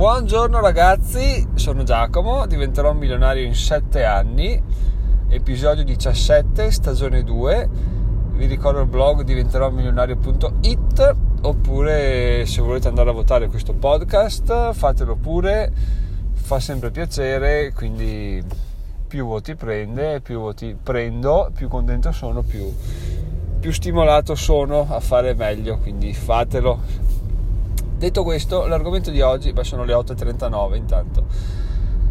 Buongiorno ragazzi, sono Giacomo, diventerò milionario in 7 anni, episodio 17, stagione 2. Vi ricordo il blog diventeròmilionario.it oppure se volete andare a votare questo podcast fatelo pure, fa sempre piacere, quindi più voti prende, più voti prendo, più contento sono, più, più stimolato sono a fare meglio, quindi fatelo Detto questo, l'argomento di oggi, beh sono le 8.39 intanto,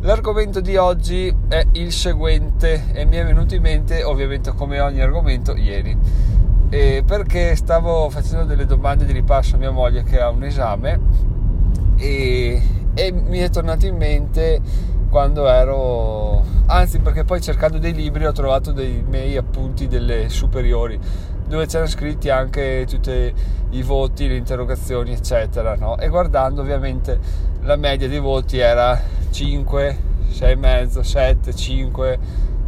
l'argomento di oggi è il seguente e mi è venuto in mente ovviamente come ogni argomento ieri, e perché stavo facendo delle domande di ripasso a mia moglie che ha un esame e, e mi è tornato in mente quando ero anzi perché poi cercando dei libri ho trovato dei miei appunti delle superiori dove c'erano scritti anche tutti i voti, le interrogazioni, eccetera. No? E guardando ovviamente la media dei voti era 5, 6,5, 7, 5,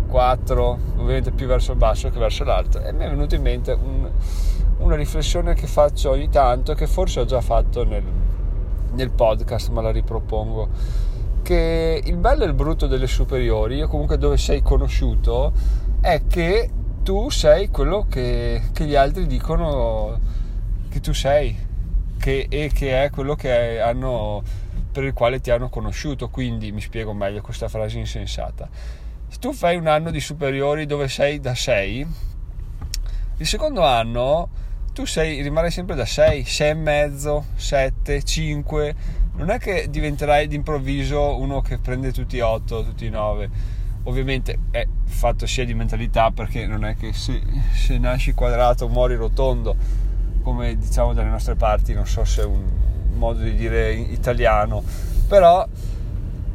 4, ovviamente più verso il basso che verso l'alto. E mi è venuto in mente un, una riflessione che faccio ogni tanto, che forse ho già fatto nel, nel podcast, ma la ripropongo. Che il bello e il brutto delle superiori, o comunque dove sei conosciuto, è che tu sei quello che, che gli altri dicono che tu sei che, e che è quello che hanno, per il quale ti hanno conosciuto. Quindi mi spiego meglio questa frase insensata. Se tu fai un anno di superiori dove sei da 6, il secondo anno tu sei, rimarrai sempre da 6, 6 e mezzo, 7, 5. Non è che diventerai d'improvviso uno che prende tutti 8, tutti 9 ovviamente è fatto sia di mentalità perché non è che se, se nasci quadrato muori rotondo come diciamo dalle nostre parti non so se è un modo di dire italiano però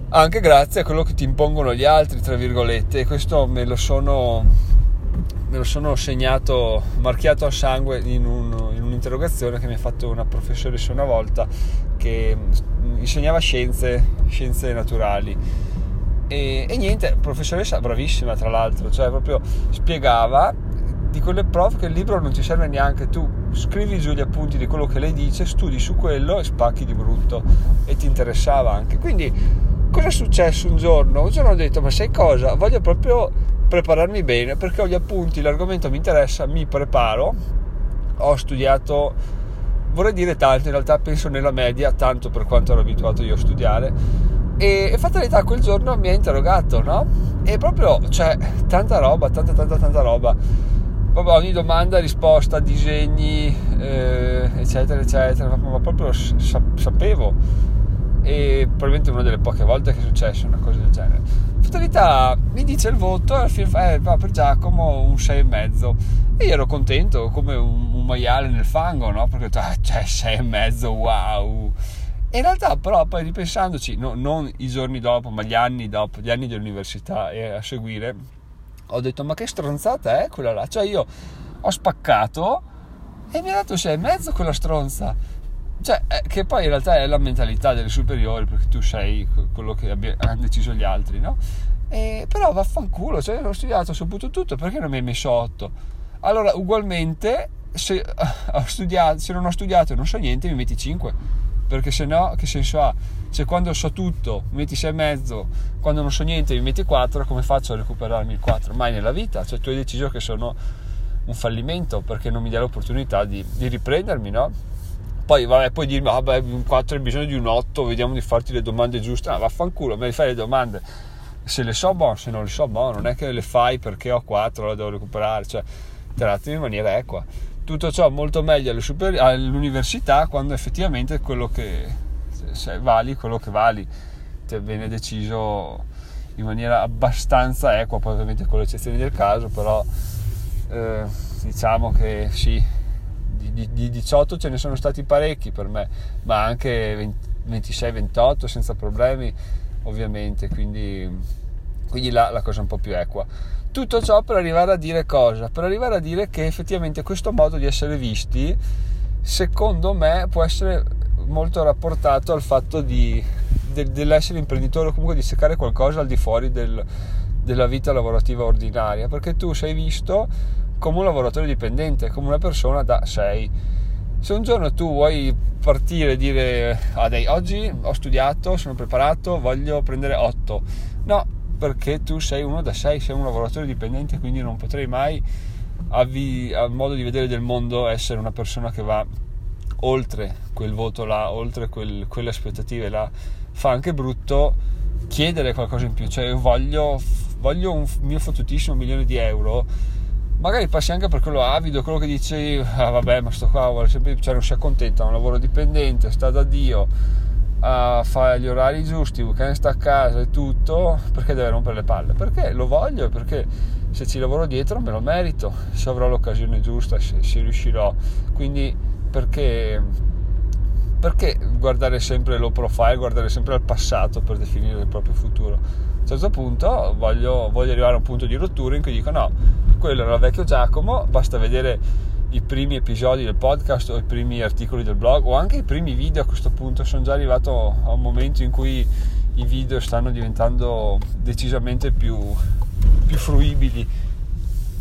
anche grazie a quello che ti impongono gli altri tra virgolette e questo me lo sono me lo sono segnato marchiato a sangue in, un, in un'interrogazione che mi ha fatto una professoressa una volta che insegnava scienze scienze naturali e, e niente, professoressa bravissima tra l'altro, cioè proprio spiegava di quelle prof che il libro non ti serve neanche, tu scrivi giù gli appunti di quello che lei dice, studi su quello e spacchi di brutto e ti interessava anche. Quindi cosa è successo un giorno? Un giorno ho detto ma sai cosa? Voglio proprio prepararmi bene perché ho gli appunti, l'argomento mi interessa, mi preparo, ho studiato, vorrei dire tanto, in realtà penso nella media, tanto per quanto ero abituato io a studiare e, e fatalità quel giorno mi ha interrogato, no? E proprio, cioè, tanta roba, tanta, tanta, tanta roba. Proprio ogni domanda, risposta, disegni, eh, eccetera, eccetera. Ma, ma proprio sa- sapevo. E probabilmente una delle poche volte che è successo una cosa del genere. Fatalità, mi dice il voto e alla fine fa, eh, per Giacomo un 6,5. E io ero contento, come un, un maiale nel fango, no? Perché, cioè, 6,5, wow! In realtà però poi ripensandoci, no, non i giorni dopo, ma gli anni dopo, gli anni dell'università e a seguire, ho detto ma che stronzata è quella là? Cioè io ho spaccato e mi ha dato 6 e mezzo quella stronza. Cioè, eh, che poi in realtà è la mentalità delle superiori, perché tu sei quello che hanno deciso gli altri, no? E, però vaffanculo, cioè ho studiato, ho saputo tutto, perché non mi hai messo 8? Allora, ugualmente, se, studiato, se non ho studiato e non so niente, mi metti 5 perché se no che senso ha? Se quando so tutto mi metti 6,5, quando non so niente mi metti 4, come faccio a recuperarmi il 4? Mai nella vita, cioè tu hai deciso che sono un fallimento perché non mi dai l'opportunità di, di riprendermi, no? Poi vabbè, puoi dirmi, vabbè, un 4 hai bisogno di un 8, vediamo di farti le domande giuste. Ah, vaffanculo, le fai le domande. Se le so, buono, se non le so, buono. Non è che le fai perché ho 4, la devo recuperare, cioè trattami in maniera equa tutto ciò molto meglio all'università quando effettivamente quello che se vali quello che vali. Ti viene deciso in maniera abbastanza equa poi ovviamente con le eccezioni del caso però eh, diciamo che sì di, di, 18 ce ne sono stati parecchi per me ma anche 26-28 senza problemi ovviamente quindi, quindi la, la cosa è un po' più equa tutto ciò per arrivare a dire cosa? Per arrivare a dire che effettivamente questo modo di essere visti, secondo me, può essere molto rapportato al fatto di, de, dell'essere imprenditore o comunque di seccare qualcosa al di fuori del, della vita lavorativa ordinaria, perché tu sei visto come un lavoratore dipendente, come una persona da 6 Se un giorno tu vuoi partire e dire ah dai, oggi ho studiato, sono preparato, voglio prendere 8. No, perché tu sei uno da 6, sei un lavoratore dipendente, quindi non potrei mai avvi, al modo di vedere del mondo essere una persona che va oltre quel voto là, oltre quel, quelle aspettative là. Fa anche brutto chiedere qualcosa in più, cioè voglio, voglio un mio fottutissimo milione di euro magari passi anche per quello avido, quello che dici, ah, vabbè, ma sto qua vuole sempre, cioè non si accontenta, ha un lavoro dipendente, sta da Dio, uh, fa gli orari giusti, weekend sta a casa e tutto, perché deve rompere le palle? Perché lo voglio, perché se ci lavoro dietro me lo merito, se avrò l'occasione giusta, se, se riuscirò. Quindi perché, perché guardare sempre low profile, guardare sempre al passato per definire il proprio futuro? A un certo punto voglio, voglio arrivare a un punto di rottura in cui dico no, quello era il vecchio Giacomo, basta vedere i primi episodi del podcast o i primi articoli del blog o anche i primi video a questo punto sono già arrivato a un momento in cui i video stanno diventando decisamente più, più fruibili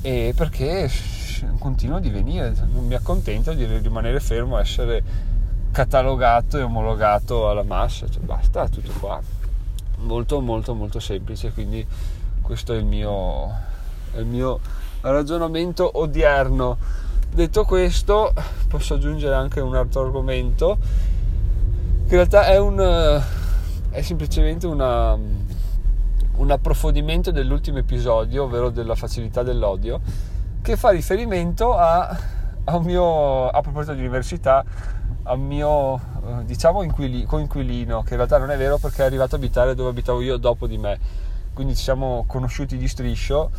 e perché continuo a divenire non mi accontento di rimanere fermo a essere catalogato e omologato alla massa cioè basta tutto qua molto molto molto semplice quindi questo è il mio, è il mio ragionamento odierno. Detto questo, posso aggiungere anche un altro argomento che in realtà è, un, è semplicemente una, un approfondimento dell'ultimo episodio, ovvero della facilità dell'odio, che fa riferimento a, a mio, a proposito di università, a un mio, diciamo, coinquilino, che in realtà non è vero perché è arrivato a abitare dove abitavo io dopo di me, quindi ci siamo conosciuti di striscio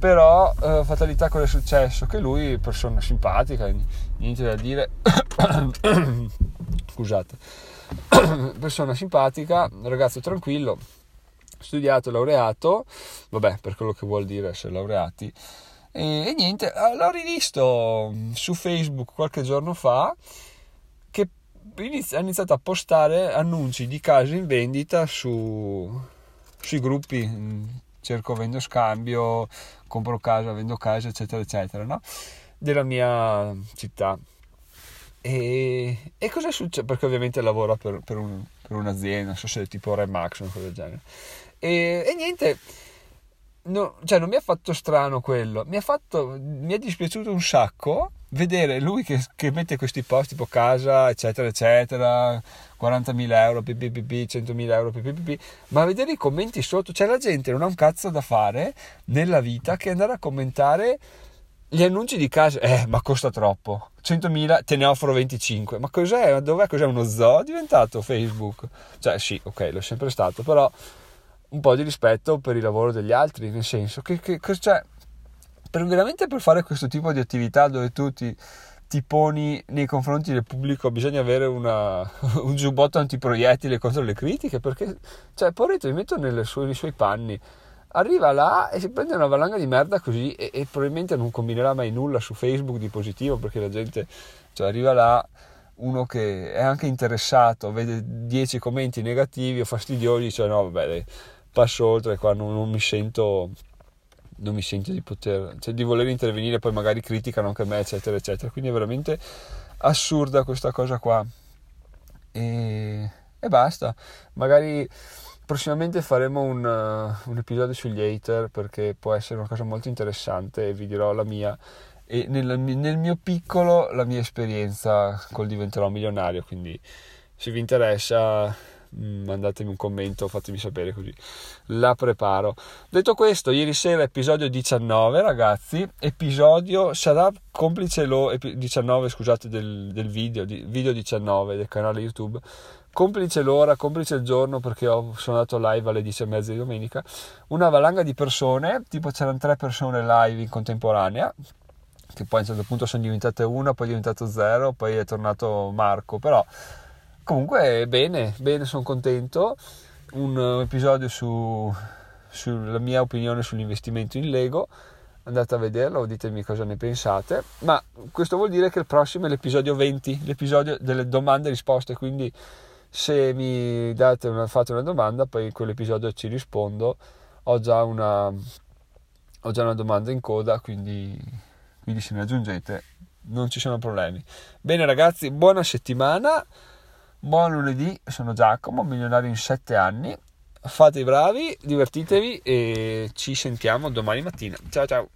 però eh, fatalità cosa è successo che lui persona simpatica niente da dire. Scusate. Persona simpatica ragazzo tranquillo studiato laureato vabbè per quello che vuol dire essere laureati. E, e niente l'ho rivisto su facebook qualche giorno fa che ha iniziato a postare annunci di case in vendita su, sui gruppi cerco, vendo scambio, compro casa, vendo casa, eccetera, eccetera, no? della mia città. E, e cosa succede? Perché ovviamente lavora per, per, un, per, un'azienda, non so se è tipo Remax o una cosa del genere. E, e niente, no, cioè non mi ha fatto strano quello, mi fatto, mi è dispiaciuto un sacco vedere lui che, che mette questi post tipo casa, eccetera, eccetera, 40.000 euro, ppp, 100.000 euro, ppp, ma vedere i commenti sotto, cioè la gente non ha un cazzo da fare nella vita che andare a commentare gli annunci di casa, eh, ma costa troppo, 100.000 te ne offro 25, ma cos'è? Dov'è? Cos'è uno zoo? È diventato Facebook? Cioè sì, ok, l'ho sempre stato, però un po' di rispetto per il lavoro degli altri, nel senso che, che cioè, per veramente per fare questo tipo di attività dove tu ti, ti poni nei confronti del pubblico bisogna avere una, un giubbotto antiproiettile contro le critiche perché cioè Porretto mi metto sue, nei suoi panni arriva là e si prende una valanga di merda così e, e, probabilmente non combinerà mai nulla su Facebook di positivo perché la gente cioè, arriva là uno che è anche interessato vede 10 commenti negativi o fastidiosi dice no vabbè passo oltre qua non, non mi sento non mi sento di poter, cioè di voler intervenire, poi magari criticano anche me, eccetera, eccetera. Quindi è veramente assurda questa cosa qua. E, e basta. Magari prossimamente faremo un, uh, un, episodio sugli hater perché può essere una cosa molto interessante e vi dirò la mia e nel, nel mio piccolo la mia esperienza col diventerò milionario. Quindi se vi interessa mandatemi un commento, fatemi sapere così la preparo. Detto questo, ieri sera episodio 19 ragazzi, episodio sarà complice lo 19 scusate del, del video, di, video 19 del canale YouTube. Complice l'ora, complice il giorno perché ho, sono andato live alle 10 e mezza di domenica. Una valanga di persone, tipo c'erano tre persone live in contemporanea, che poi a un certo punto sono diventate una, poi è diventato zero, poi è tornato Marco, però Comunque, bene, bene, sono contento. Un episodio su, sulla mia opinione sull'investimento in Lego. Andate a vederlo, ditemi cosa ne pensate. Ma questo vuol dire che il prossimo è l'episodio 20, l'episodio delle domande e risposte. Quindi, se mi una, fate una domanda, poi in quell'episodio ci rispondo. Ho già una, ho già una domanda in coda, quindi, quindi se ne aggiungete non ci sono problemi. Bene ragazzi, buona settimana, buon lunedì, sono Giacomo, milionario in 7 anni. Fate i bravi, divertitevi e ci sentiamo domani mattina. Ciao ciao!